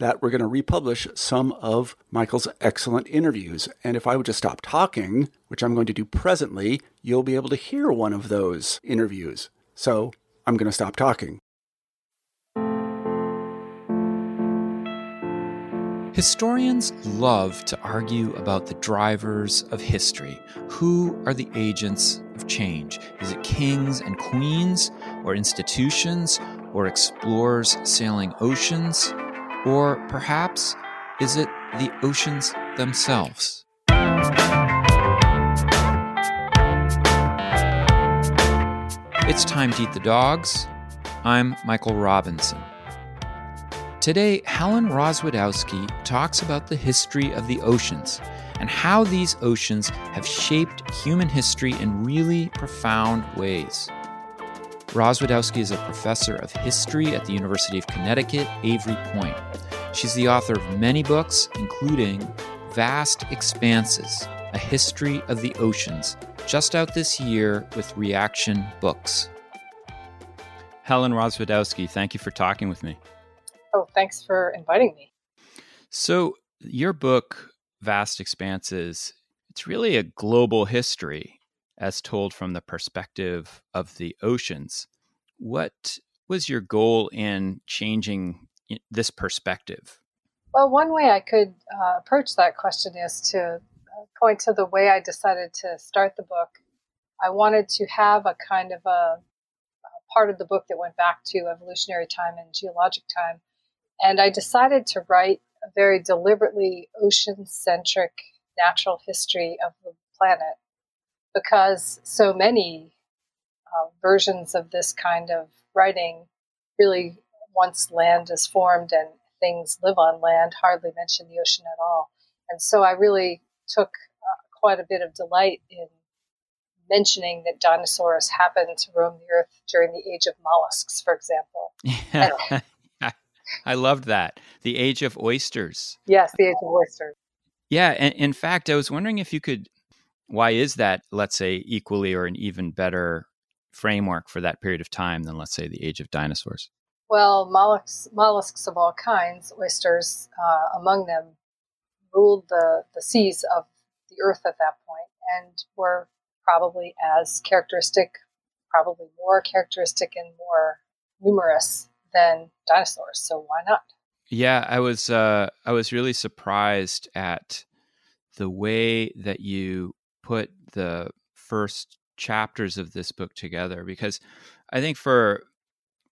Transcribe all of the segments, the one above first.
that we're going to republish some of Michael's excellent interviews. And if I would just stop talking, which I'm going to do presently, you'll be able to hear one of those interviews. So I'm going to stop talking. Historians love to argue about the drivers of history. Who are the agents of change? Is it kings and queens, or institutions, or explorers sailing oceans? Or perhaps is it the oceans themselves? It's time to eat the dogs. I'm Michael Robinson. Today, Helen Rozwadowski talks about the history of the oceans and how these oceans have shaped human history in really profound ways. Rozwadowski is a professor of history at the University of Connecticut, Avery Point. She's the author of many books, including Vast Expanses A History of the Oceans, just out this year with Reaktion Books. Helen Rozwadowski, thank you for talking with me. Oh, thanks for inviting me. So, your book, Vast Expanses, it's really a global history as told from the perspective of the oceans. What was your goal in changing this perspective? Well, one way I could uh, approach that question is to uh, point to the way I decided to start the book. I wanted to have a kind of a, a part of the book that went back to evolutionary time and geologic time. And I decided to write a very deliberately ocean centric natural history of the planet because so many uh, versions of this kind of writing really, once land is formed and things live on land, hardly mention the ocean at all. And so I really took uh, quite a bit of delight in mentioning that dinosaurs happened to roam the earth during the age of mollusks, for example. Yeah. I loved that. The age of oysters. Yes, the age of oysters. Yeah. And in fact, I was wondering if you could why is that let's say equally or an even better framework for that period of time than let's say the age of dinosaurs? Well mollusks, mollusks of all kinds oysters uh, among them ruled the, the seas of the earth at that point and were probably as characteristic probably more characteristic and more numerous than dinosaurs so why not? Yeah i was uh, i was really surprised at the way that you put the first chapters of this book together because I think for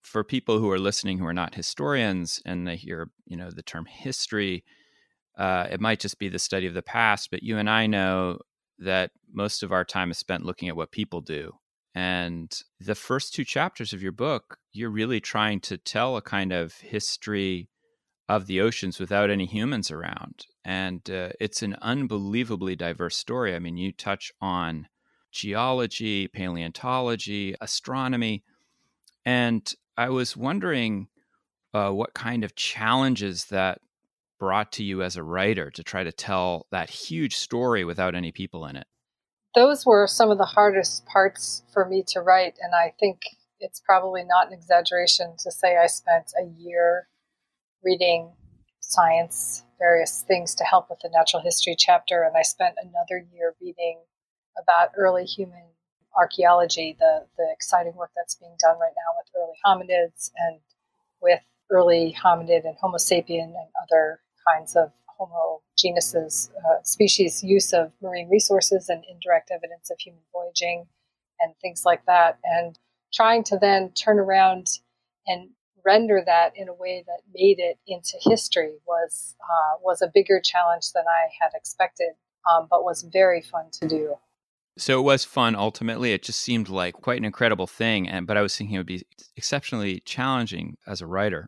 for people who are listening who are not historians and they hear you know the term history, uh, it might just be the study of the past. But you and I know that most of our time is spent looking at what people do. And the first two chapters of your book, you're really trying to tell a kind of history of the oceans without any humans around. And uh, it's an unbelievably diverse story. I mean, you touch on geology, paleontology, astronomy. And I was wondering uh, what kind of challenges that brought to you as a writer to try to tell that huge story without any people in it? Those were some of the hardest parts for me to write. And I think it's probably not an exaggeration to say I spent a year reading science, various things to help with the natural history chapter. And I spent another year reading about early human archaeology, the, the exciting work that's being done right now with early hominids and with early hominid and Homo sapien and other kinds of Homo genuses, uh, species use of marine resources and indirect evidence of human voyaging and things like that. And trying to then turn around and render that in a way that made it into history was uh, was a bigger challenge than I had expected, um, but was very fun to do. So it was fun ultimately. It just seemed like quite an incredible thing, and but I was thinking it would be exceptionally challenging as a writer.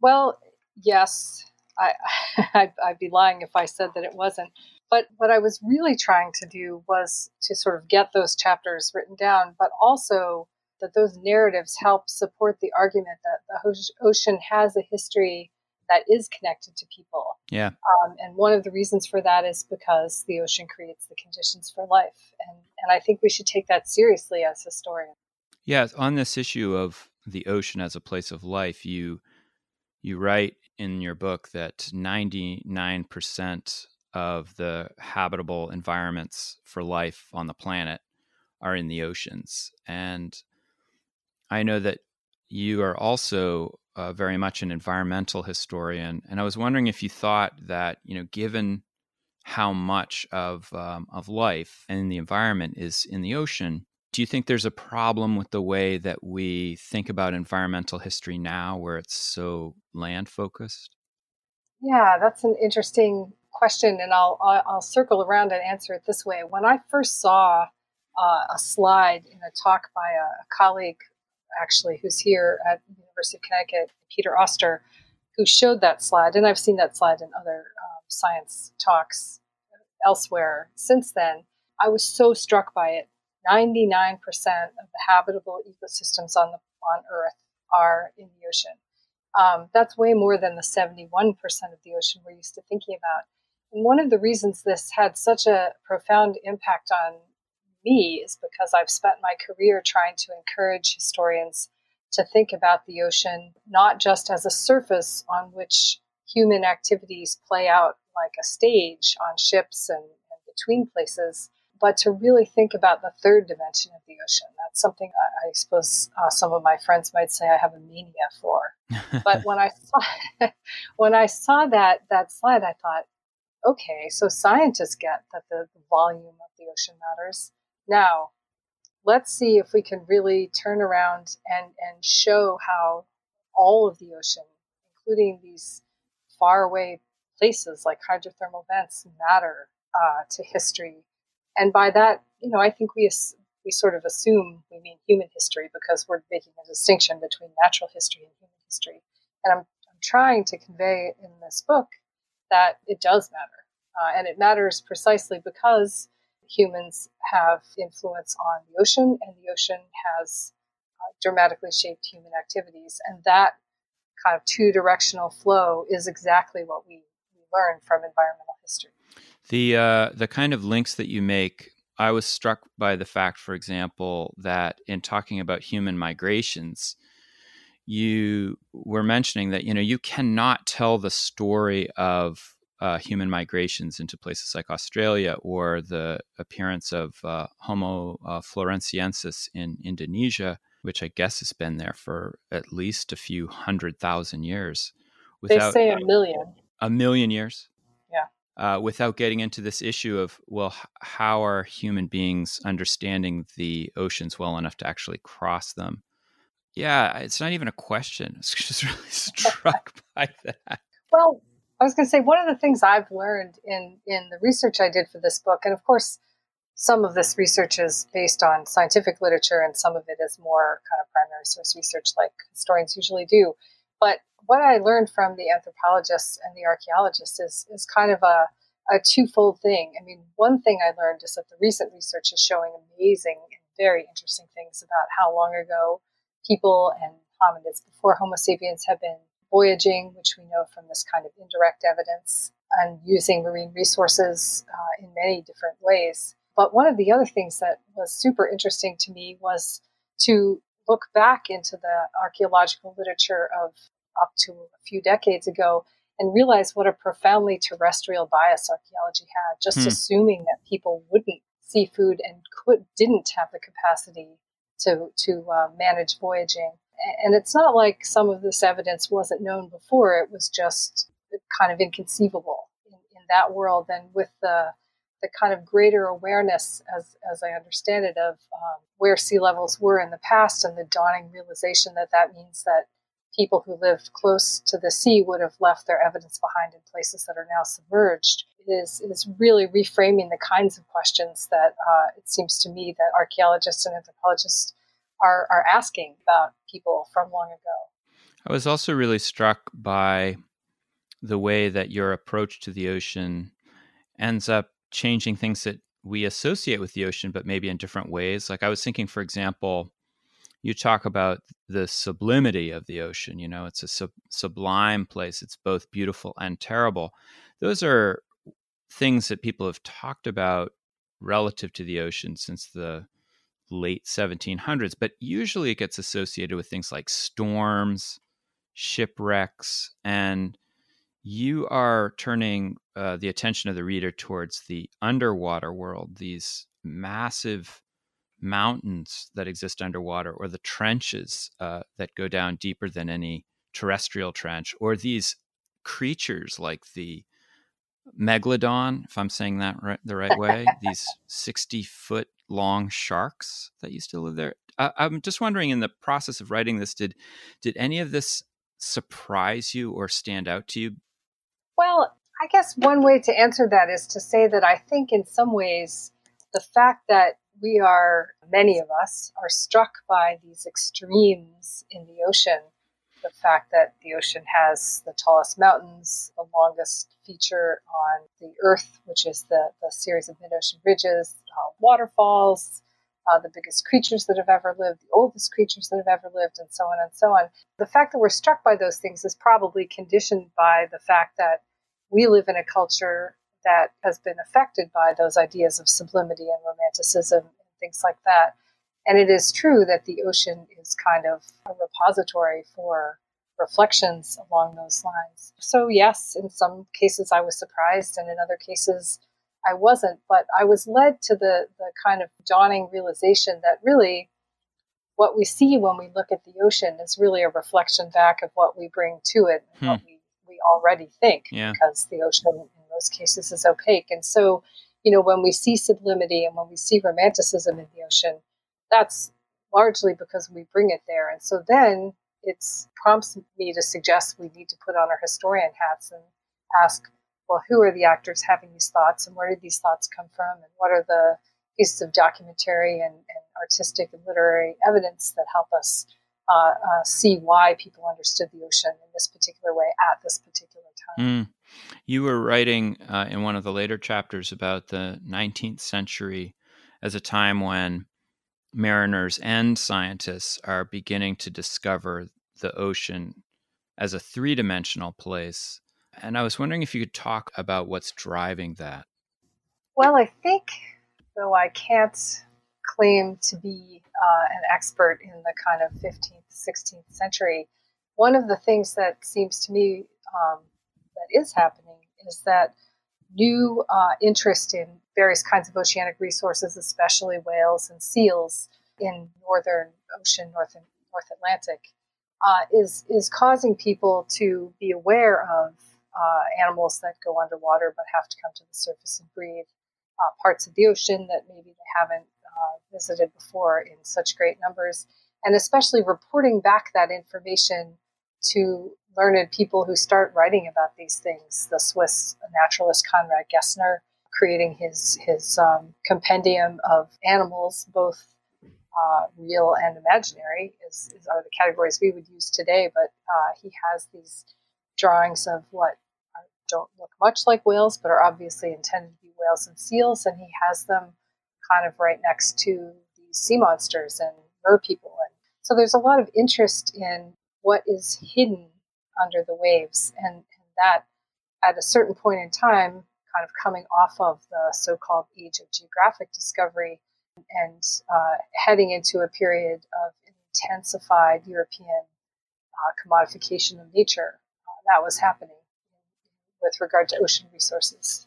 Well, yes, I, I'd, I'd be lying if I said that it wasn't. But what I was really trying to do was to sort of get those chapters written down, but also that those narratives help support the argument that the ocean has a history that is connected to people. Yeah. Um, and one of the reasons for that is because the ocean creates the conditions for life. And, and I think we should take that seriously as historians. Yeah. On this issue of the ocean as a place of life, you you write in your book that 99% of the habitable environments for life on the planet are in the oceans. And I know that you are also uh, very much an environmental historian. And I was wondering if you thought that, you know, given how much of, um, of life and the environment is in the ocean, do you think there's a problem with the way that we think about environmental history now where it's so land focused yeah that's an interesting question and i'll i'll circle around and answer it this way when i first saw uh, a slide in a talk by a, a, colleague actually who's here at the university of connecticut peter auster who showed that slide and i've seen that slide in other um, science talks elsewhere since then i was so struck by it 99% of the habitable ecosystems on the on Earth are in the ocean. Um, that's way more than the 71% of the ocean we're used to thinking about. And one of the reasons this had such a profound impact on me is because I've spent my career trying to encourage historians to think about the ocean not just as a surface on which human activities play out like a stage on ships and, and between places, but to really think about the third dimension of the ocean. That's something I, I suppose uh, some of my friends might say I have a mania for. but when I saw when I saw that that slide, I thought, okay, so scientists get that the, the volume of the ocean matters. Now, let's see if we can really turn around and and show how all of the ocean, including these faraway places like hydrothermal vents, matter uh, to history and by that, you know, I think we we sort of assume we mean human history because we're making a distinction between natural history and human history. And I'm, I'm trying to convey in this book that it does matter, uh, and it matters precisely because humans have influence on the ocean, and the ocean has uh, dramatically shaped human activities, and that kind of two-directional flow is exactly what we, we learn from environmental history. The uh, the kind of links that you make, I was struck by the fact, for example, that in talking about human migrations, you were mentioning that you know you cannot tell the story of uh, human migrations into places like Australia or the appearance of uh, Homo uh, floresiensis in Indonesia, which I guess has been there for at least a few hundred thousand years. Without, they say a million. A million years uh, without getting into this issue of well, how are human beings understanding the oceans well enough to actually cross them? Yeah, it's not even a question. It's just really struck by that. Well, I was going to say one of the things I've learned in in the research I did for this book, and of course, some of this research is based on scientific literature, and some of it is more kind of primary source research, like historians usually do. But what I learned from the anthropologists and the archaeologists is, is kind of a, a twofold thing. I mean, one thing I learned is that the recent research is showing amazing and very interesting things about how long ago people and hominids before Homo sapiens have been voyaging, which we know from this kind of indirect evidence, and using marine resources uh, in many different ways. But one of the other things that was super interesting to me was to look back into the archaeological literature of up to a few decades ago and realize what a profoundly terrestrial bias archaeology had, just hmm. assuming that people wouldn't see food and could didn't have the capacity to to uh, manage voyaging. And it's not like some of this evidence wasn't known before; it was just kind of inconceivable in, in that world. And with the the kind of greater awareness, as as I understand it, of um, where sea levels were in the past, and the dawning realization that that means that people who lived close to the sea would have left their evidence behind in places that are now submerged. It is, it is really reframing the kinds of questions that uh, it seems to me that archaeologists and anthropologists are, are asking about people from long ago. I was also really struck by the way that your approach to the ocean ends up changing things that we associate with the ocean, but maybe in different ways. Like I was thinking, for example, you talk about the sublimity of the ocean. You know, it's a sub- sublime place. It's both beautiful and terrible. Those are things that people have talked about relative to the ocean since the late 1700s, but usually it gets associated with things like storms, shipwrecks, and you are turning uh, the attention of the reader towards the underwater world, these massive mountains that exist underwater, or the trenches uh, that go down deeper than any terrestrial trench, or these creatures like the megalodon, if I'm saying that right, the right way, these 60 foot long sharks that used to live there. I, I'm just wondering, in the process of writing this, did did any of this surprise you or stand out to you? Well, I guess one way to answer that is to say that I think, in some ways, the fact that we are, many of us, are struck by these extremes in the ocean. The fact that the ocean has the tallest mountains, the longest feature on the Earth, which is the, the series of mid ocean ridges, uh, waterfalls, uh, the biggest creatures that have ever lived, the oldest creatures that have ever lived, and so on and so on. The fact that we're struck by those things is probably conditioned by the fact that we live in a culture that has been affected by those ideas of sublimity and romanticism and things like that. And it is true that the ocean is kind of a repository for reflections along those lines. So, yes, in some cases I was surprised, and in other cases I wasn't. But I was led to the, the kind of dawning realization that really what we see when we look at the ocean is really a reflection back of what we bring to it and hmm. what we, we already think, yeah. because the ocean in most cases is opaque. And so, you know, when we see sublimity and when we see romanticism in the ocean, that's largely because we bring it there. And so then it prompts me to suggest we need to put on our historian hats and ask, well, who are the actors having these thoughts and where did these thoughts come from and what are the pieces of documentary and, and artistic and literary evidence that help us uh, uh, see why people understood the ocean in this particular way at this particular time. Mm. You were writing uh, in one of the later chapters about the 19th century as a time when mariners and scientists are beginning to discover the ocean as a three dimensional place. And I was wondering if you could talk about what's driving that. Well, I think, though I can't claim to be uh, an expert in the kind of 15th, 16th century, one of the things that seems to me um, that is happening is that new uh, interest in various kinds of oceanic resources, especially whales and seals in northern ocean, north North Atlantic, uh, is is causing people to be aware of uh, animals that go underwater but have to come to the surface and breathe, uh, parts of the ocean that maybe they haven't uh, visited before in such great numbers, and especially reporting back that information to learned people who start writing about these things. The Swiss naturalist Conrad Gessner creating his his um, compendium of animals, both uh, real and imaginary is, is, are the categories we would use today. But uh, he has these drawings of what don't look much like whales, but are obviously intended to be whales and seals, and he has them kind of right next to these sea monsters and mer people. And so there's a lot of interest in what is hidden under the waves, and, and that at a certain point in time, kind of coming off of the so-called age of geographic discovery and uh, heading into a period of intensified European uh, commodification of nature. Uh, that was happening with regard to ocean resources.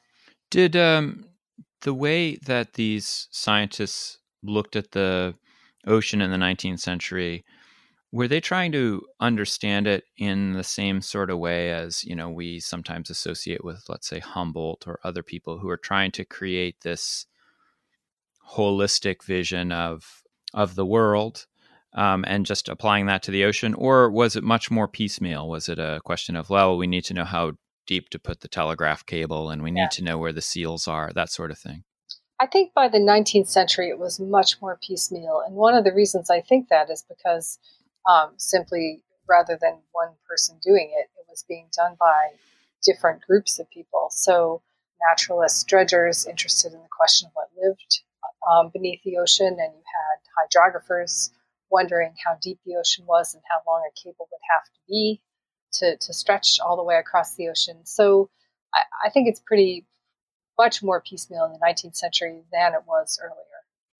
Did um, the way that these scientists looked at the ocean in the 19th century were they trying to understand it in the same sort of way as you know we sometimes associate with let's say humboldt or other people who are trying to create this holistic vision of of the world um, and just applying that to the ocean? Or was it much more piecemeal? Was it a question of well we need to know how deep to put the telegraph cable and we yeah. need to know where the seals are that sort of thing? I think by the 19th century it was much more piecemeal and one of the reasons i think that is because um, simply rather than one person doing it it was being done by different groups of people so naturalists dredgers interested in the question of what lived um, beneath the ocean, and you had hydrographers wondering how deep the ocean was and how long a cable would have to be to, to stretch all the way across the ocean. So I, I think it's pretty much more piecemeal in the 19th century than it was earlier.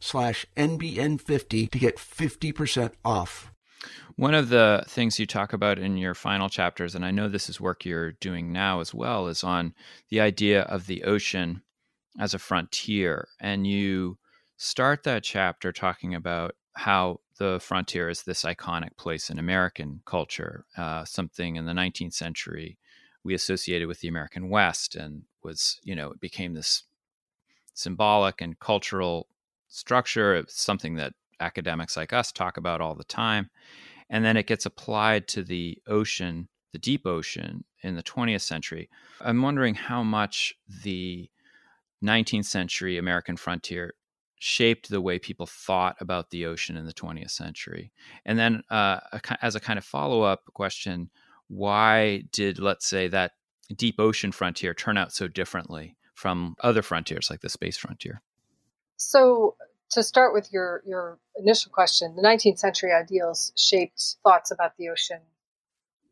slash NBN50 to get 50% off. One of the things you talk about in your final chapters, and I know this is work you're doing now as well, is on the idea of the ocean as a frontier. And you start that chapter talking about how the frontier is this iconic place in American culture, uh, something in the 19th century we associated with the American West and was, you know, it became this symbolic and cultural structure. It's something that academics like us talk about all the time. And then it gets applied to the ocean, the deep ocean in the 20th century. I'm wondering how much the 19th century American frontier shaped the way people thought about the ocean in the 20th century. And then, uh, as a kind of follow up question, why did, let's say, that deep ocean frontier turn out so differently from other frontiers like the space frontier? So, to start with your, your initial question, the 19th century ideals shaped thoughts about the ocean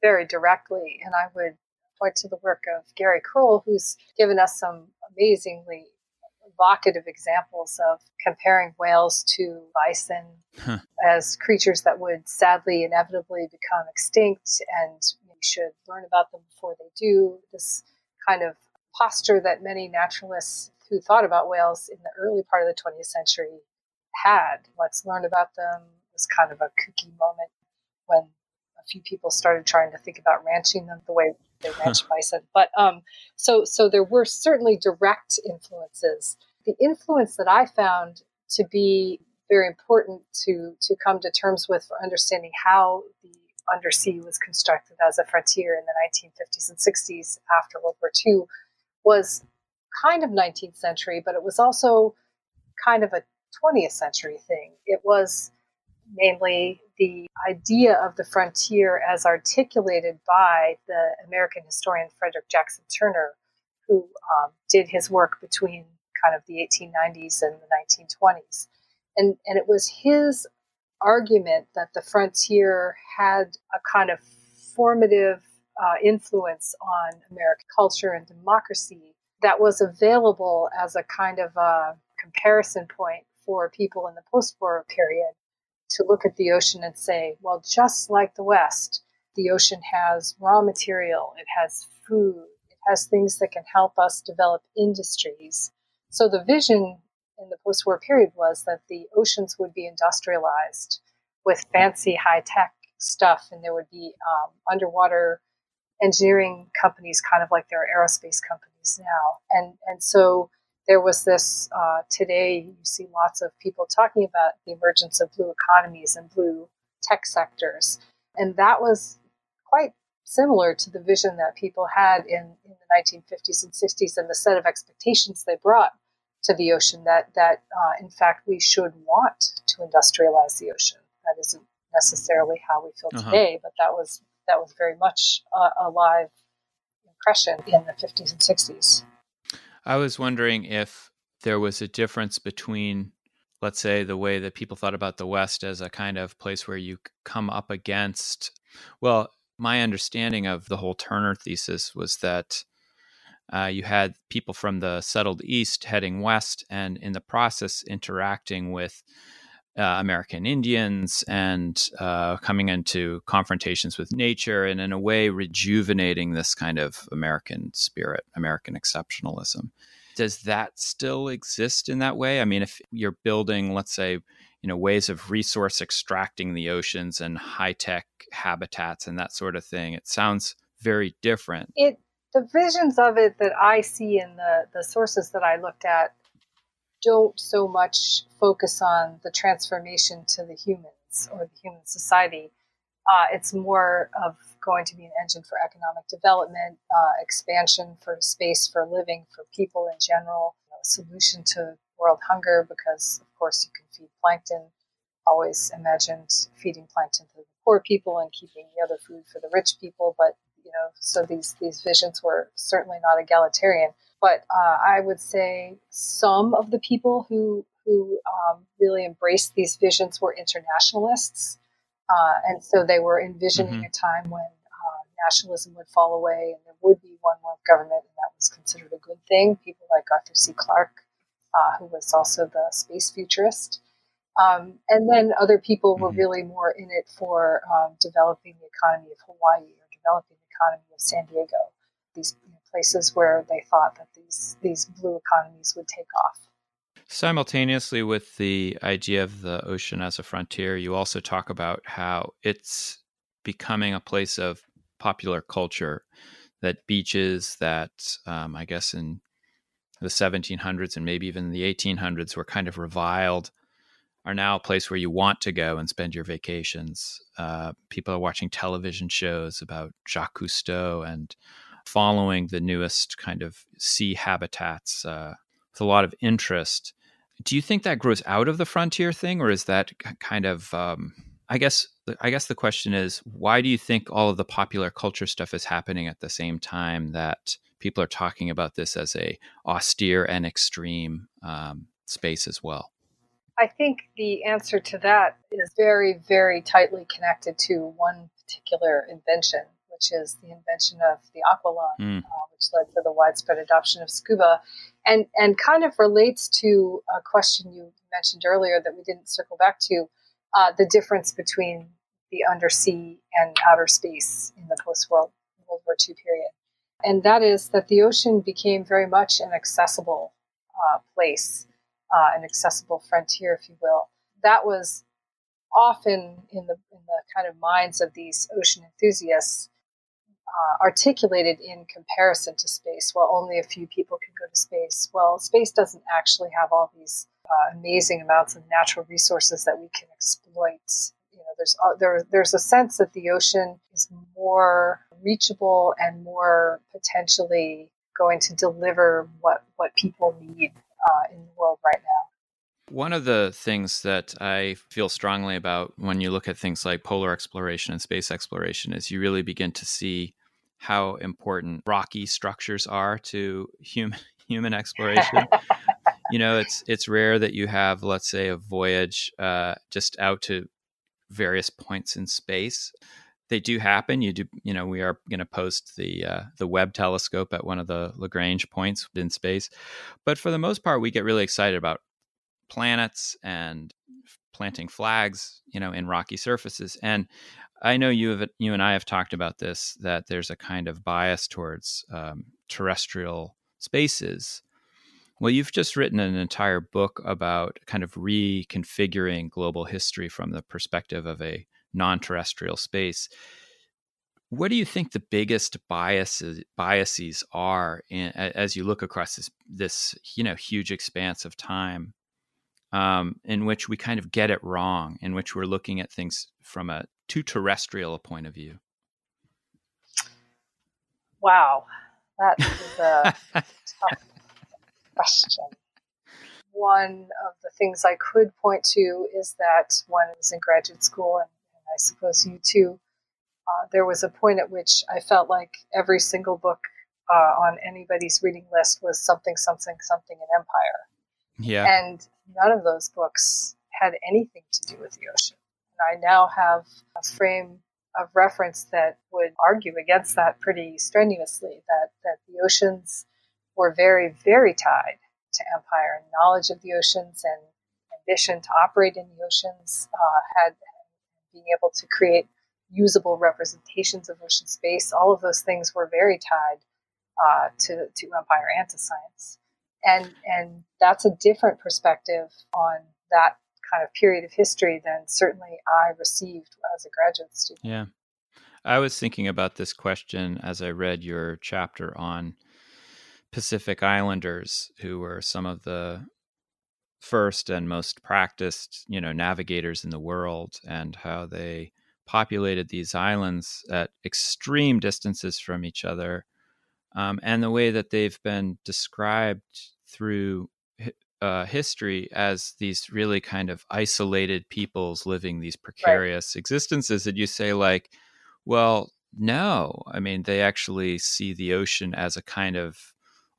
very directly. And I would point to the work of Gary Kroll, who's given us some amazingly evocative examples of comparing whales to bison huh. as creatures that would sadly, inevitably become extinct, and we should learn about them before they do. This kind of posture that many naturalists who thought about whales in the early part of the 20th century had. Let's learn about them it was kind of a kooky moment when a few people started trying to think about ranching them the way they ranch bison. But um, so so there were certainly direct influences. The influence that I found to be very important to to come to terms with for understanding how the undersea was constructed as a frontier in the 1950s and 60s after World War II was kind of 19th century, but it was also kind of a 20th century thing. It was mainly the idea of the frontier as articulated by the American historian Frederick Jackson Turner, who um, did his work between kind of the 1890s and the 1920s. And, and it was his argument that the frontier had a kind of formative uh, influence on American culture and democracy that was available as a kind of a comparison point for people in the post war period to look at the ocean and say, well, just like the West, the ocean has raw material, it has food, it has things that can help us develop industries. So the vision in the post war period was that the oceans would be industrialized with fancy high tech stuff, and there would be um, underwater engineering companies, kind of like there are aerospace companies now. And, and so there was this uh, today, you see lots of people talking about the emergence of blue economies and blue tech sectors. And that was quite similar to the vision that people had in, in the 1950s and 60s and the set of expectations they brought to the ocean that, that uh, in fact, we should want to industrialize the ocean. That isn't necessarily how we feel uh-huh. today, but that was that was very much a, a live impression in the 50s and 60s. I was wondering if there was a difference between, let's say, the way that people thought about the West as a kind of place where you come up against, well, my understanding of the whole Turner thesis was that uh, you had people from the settled East heading west, and in the process interacting with uh, American Indians and uh, coming into confrontations with nature, and in a way rejuvenating this kind of American spirit, American exceptionalism. Does that still exist in that way? I mean, if you're building, let's say, you know, ways of resource extracting the oceans and high tech habitats and that sort of thing, it sounds very different. It the visions of it that I see in the the sources that I looked at don't so much focus on the transformation to the humans or the human society. Uh, it's more of going to be an engine for economic development, uh, expansion for space for living for people in general, you know, solution to world hunger because, of course, you can feed plankton. Always imagined feeding plankton to the poor people and keeping the other food for the rich people, but you know, so these these visions were certainly not egalitarian. But uh, I would say some of the people who who um, really embraced these visions were internationalists, uh, and so they were envisioning mm-hmm. a time when uh, nationalism would fall away and there would be one world government, and that was considered a good thing. People like Arthur C. Clarke, uh, who was also the space futurist. Um, and then other people were mm-hmm. really more in it for um, developing the economy of Hawaii or developing the economy of San Diego. These places where they thought that these these blue economies would take off. Simultaneously with the idea of the ocean as a frontier, you also talk about how it's becoming a place of popular culture. That beaches that um, I guess in the 1700s and maybe even the 1800s were kind of reviled are now a place where you want to go and spend your vacations. Uh, people are watching television shows about Jacques Cousteau and following the newest kind of sea habitats uh, with a lot of interest. Do you think that grows out of the frontier thing, or is that kind of? Um, I guess I guess the question is, why do you think all of the popular culture stuff is happening at the same time that people are talking about this as a austere and extreme um, space as well? I think the answer to that is very, very tightly connected to one particular invention which is the invention of the aqualung, mm. uh, which led to the widespread adoption of scuba, and and kind of relates to a question you mentioned earlier that we didn't circle back to, uh, the difference between the undersea and outer space in the post-World World War II period, and that is that the ocean became very much an accessible uh, place, uh, an accessible frontier, if you will. That was often in the in the kind of minds of these ocean enthusiasts uh, articulated in comparison to space. Well, only a few people can go to space. Well, space doesn't actually have all these uh, amazing amounts of natural resources that we can exploit. You know, there's uh, there, there's a sense that the ocean is more reachable and more potentially going to deliver what what people need uh, in the world right now. One of the things that I feel strongly about when you look at things like polar exploration and space exploration is you really begin to see how important rocky structures are to human human exploration. you know, it's it's rare that you have, let's say, a voyage uh, just out to various points in space. They do happen. You do, you know, we are going to post the uh, the Webb telescope at one of the Lagrange points in space, but for the most part, we get really excited about planets and planting flags, you know, in rocky surfaces. And I know you have you and I have talked about this that there's a kind of bias towards um, terrestrial spaces. Well, you've just written an entire book about kind of reconfiguring global history from the perspective of a non-terrestrial space. What do you think the biggest biases biases are in, as you look across this this you know huge expanse of time, um, in which we kind of get it wrong, in which we're looking at things from a too terrestrial a point of view? Wow, that is a tough question. One of the things I could point to is that when I was in graduate school, and, and I suppose you too, uh, there was a point at which I felt like every single book uh, on anybody's reading list was something, something, something in Empire. Yeah. And none of those books had anything to do with the ocean. I now have a frame of reference that would argue against that pretty strenuously that, that the oceans were very, very tied to empire. And knowledge of the oceans and ambition to operate in the oceans uh, had being able to create usable representations of ocean space. All of those things were very tied uh, to, to empire and to science. And, and that's a different perspective on that kind of period of history than certainly I received as a graduate student. Yeah. I was thinking about this question as I read your chapter on Pacific Islanders, who were some of the first and most practiced, you know, navigators in the world, and how they populated these islands at extreme distances from each other, um, and the way that they've been described through uh, history as these really kind of isolated peoples living these precarious right. existences that you say like well no i mean they actually see the ocean as a kind of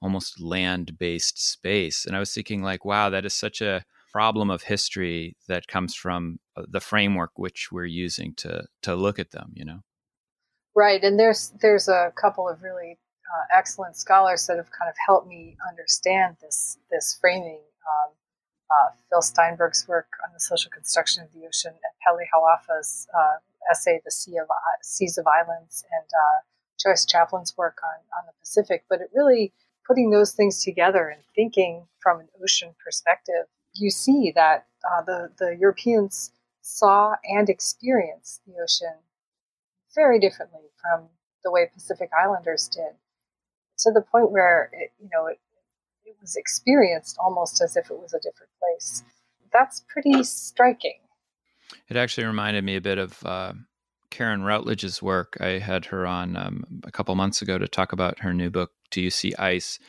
almost land-based space and i was thinking like wow that is such a problem of history that comes from uh, the framework which we're using to to look at them you know right and there's there's a couple of really uh, excellent scholars that have kind of helped me understand this this framing. Um, uh, Phil Steinberg's work on the social construction of the ocean, and Peli Hau'ofa's uh, essay, "The Sea of Seas of Islands," and uh, Joyce Chaplin's work on on the Pacific. But it really putting those things together and thinking from an ocean perspective, you see that uh, the the Europeans saw and experienced the ocean very differently from the way Pacific Islanders did to the point where it, you know it, it was experienced almost as if it was a different place. That's pretty striking. It actually reminded me a bit of uh, Karen Routledge's work. I had her on um, a couple months ago to talk about her new book, Do You See Ice?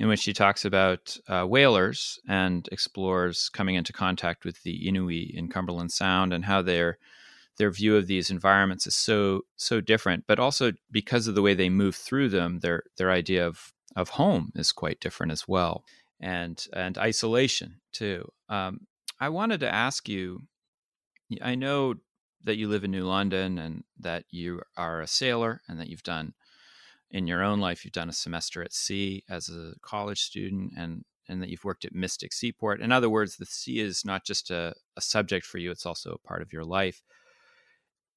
in which she talks about uh, whalers and explores coming into contact with the Inuit in Cumberland Sound and how they're their view of these environments is so so different but also because of the way they move through them their their idea of of home is quite different as well and and isolation too. Um, i wanted to ask you i know that you live in new london and that you are a sailor and that you've done in your own life you've done a semester at sea as a college student and and that you've worked at mystic seaport. In other words the sea is not just a, a subject for you it's also a part of your life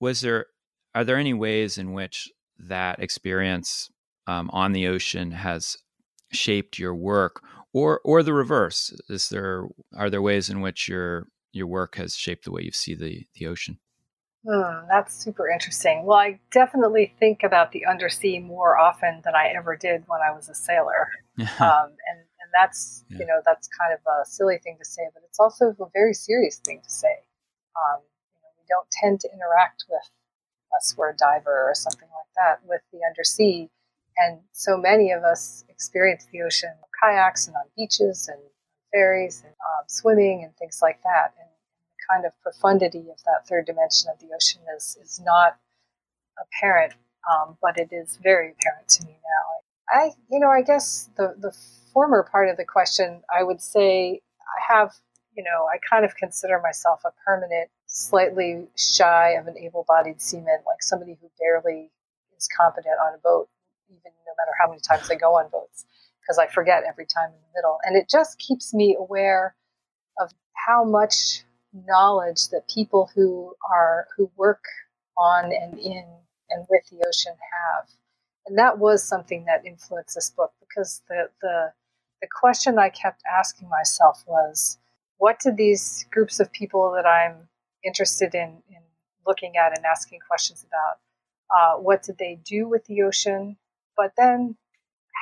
was there are there any ways in which that experience um, on the ocean has shaped your work or or the reverse is there are there ways in which your your work has shaped the way you see the the ocean Hmm, that's super interesting. Well, I definitely think about the undersea more often than I ever did when I was a sailor. um, and, and that's, yeah. you know, that's kind of a silly thing to say, but it's also a very serious thing to say. Um, don't tend to interact with us we're a diver or something like that with the undersea. And so many of us experience the ocean on kayaks and on beaches and ferries and um, swimming and things like that. And the kind of profundity of that third dimension of the ocean is, is not apparent, um, but it is very apparent to me now. I, you know, I guess the, the former part of the question, I would say I have, you know, I kind of consider myself a permanent slightly shy of an able-bodied seaman, like somebody who barely is competent on a boat, even no matter how many times I go on boats, because I forget every time in the middle. And it just keeps me aware of how much knowledge that people who are who work on and in and with the ocean have. And that was something that influenced this book because the the the question I kept asking myself was, what did these groups of people that I'm interested in, in looking at and asking questions about, uh, what did they do with the ocean? But then,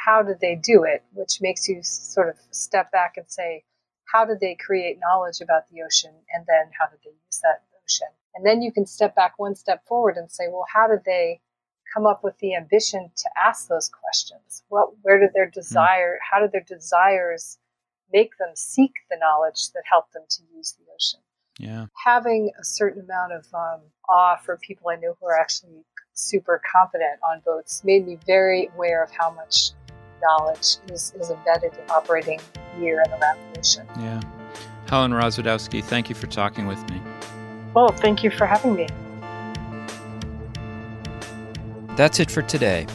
how did they do it? Which makes you sort of step back and say, how did they create knowledge about the ocean? And then, how did they use that ocean? And then you can step back one step forward and say, well, how did they come up with the ambition to ask those questions? What, where did their desire, how did their desires make them seek the knowledge that helped them to use the ocean? Yeah. Having a certain amount of um, awe for people I know who are actually super competent on boats made me very aware of how much knowledge is, is embedded in operating near and around the ocean. Yeah. Helen Rozwadowski, thank you for talking with me. Well, thank you for having me. That's it for today.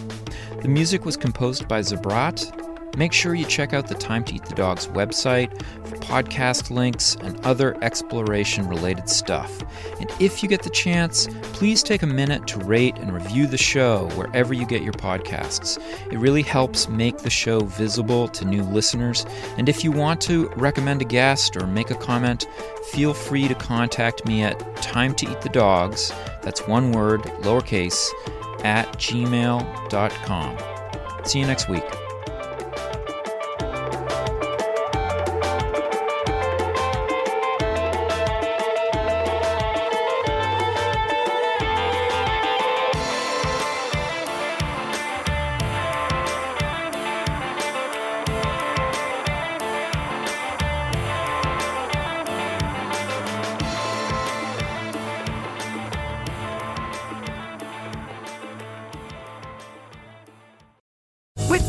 The music was composed by Zabrat. Make sure you check out the Time to Eat the Dog's website for podcast links and other exploration related stuff. And if you get the chance, please take a minute to rate and review the show wherever you get your podcasts. It really helps make the show visible to new listeners. And if you want to recommend a guest or make a comment, feel free to contact me at time to eat the dogs, that's one word, lowercase, at gmail.com. See you next week.